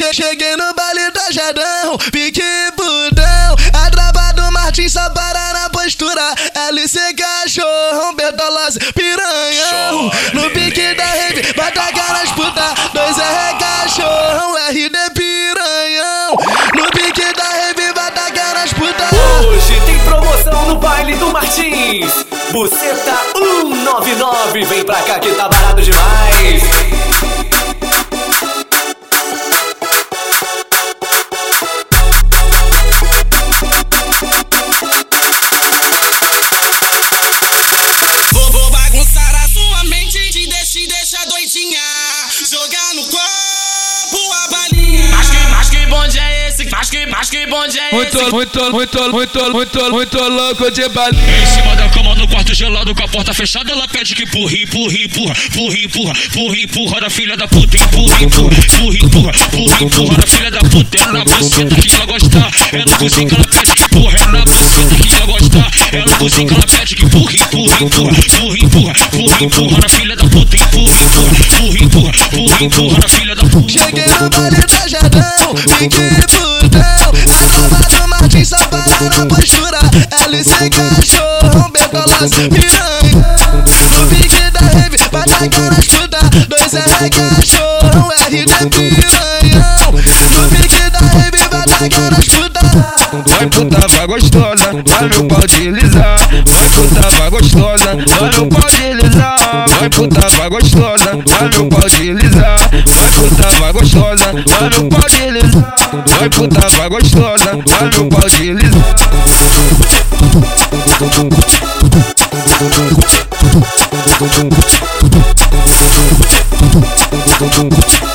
Che cheguei no baile da Jadão, pique budão. A trava do Martins só para na postura. LC cachorro, Bertolazzi, piranhão. No pique da rave, vai tacar nas puta. Dois R cachorro, RD piranhão. No pique da rave, vai tacar nas puta. Hoje tem promoção no baile do Martins. Buceta 199, vem pra cá que tá barato demais. Que, bonde é esse? Muito, muito, muito, muito, muito, muito louco de balinha. Em cima da cama no quarto gelado com a porta fechada, ela pede que empurra, empurra, empurra, empurra, empurra, empurra, empurra da filha da puta, empurra, empurra, empurra, empurra, empurra, empurra da filha da puta. É na buceta que ela gosta, é no cozinho que ela pede que empurra, é na buceta que ela gosta, é no cozinho que ela pede que empurra, empurra, empurra, empurra, empurra, empurra, empurra da filha da puta, empurra da filha da puta. Cheguei no baile da Jadão, pique budão. A trava do Martins só para na postura. LC cachorro, Bertolazzi, piranha. No pique da rave, vai tacar nas puta. Dois R cachorro, RD piranhão. No pique da rave, vai tacar nas puta. Vai puta, vai gostosa, vai meu pau deslizar. Vai puta, vai gostosa, vai meu pau deslizar. Vai puta, vai gostosa, vai meu pau deslizar. Vai puta, vai gostosa, vai meu pau deslizar. Vai puta, vai gostosa, vai meu pau deslizar. Che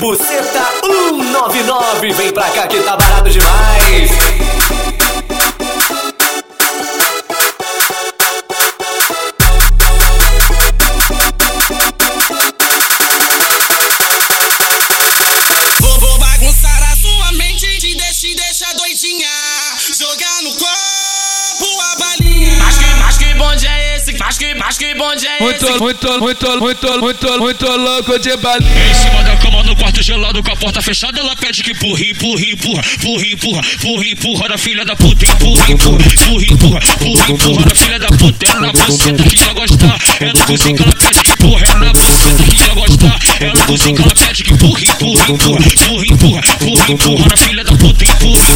Buceta 199, vem pra cá que tá barato demais. Vou, vou bagunçar a sua mente, te deixa, te deixa doidinha. Jogar no copo esse? Mas que, mas que bonde é esse? Muito, muito, muito, muito, muito, muito louco de balinha. Em cima da cama no quarto gelado com a porta fechada, ela pede que empurra, empurra, empurra, empurra, empurra, empurra, empurra da filha da puta, empurra, empurra, empurra, empurra, empurra, empurra da filha da puta. É na buceta que ela gosta, é no cozinho que ela pede que empurra, é na buceta que ela gosta, é no cozinho que ela pede que empurra, empurra, empurra, empurra, empurra, empurra, empurra da filha da puta, empurra,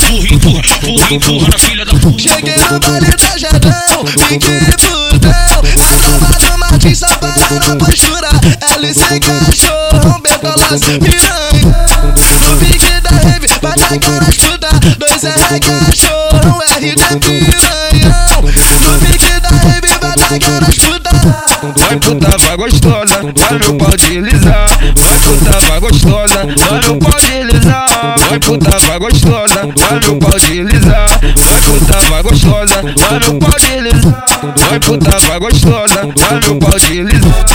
empurra, empurra, empurra, empurra, empurra da filha da puta. Cheguei no baile da Jadão, pique budão. A trava do Martins só para na postura. LC cachorro, Bertolazzi, piranha. No da rave, vai tacar nas puta. Dois R cachorro, RD piranhão. No pique da rave, vai tacar nas puta. Vai puta, vai gostosa, vai meu pau deslizar. Vai puta, vai gostosa, vai meu pau deslizar. Vai puta, vai gostosa, vai meu pau deslizar. Vai puta, vai gostosa, vai meu pau deslizar. Vai puta, vai gostosa, vai meu pau deslizar.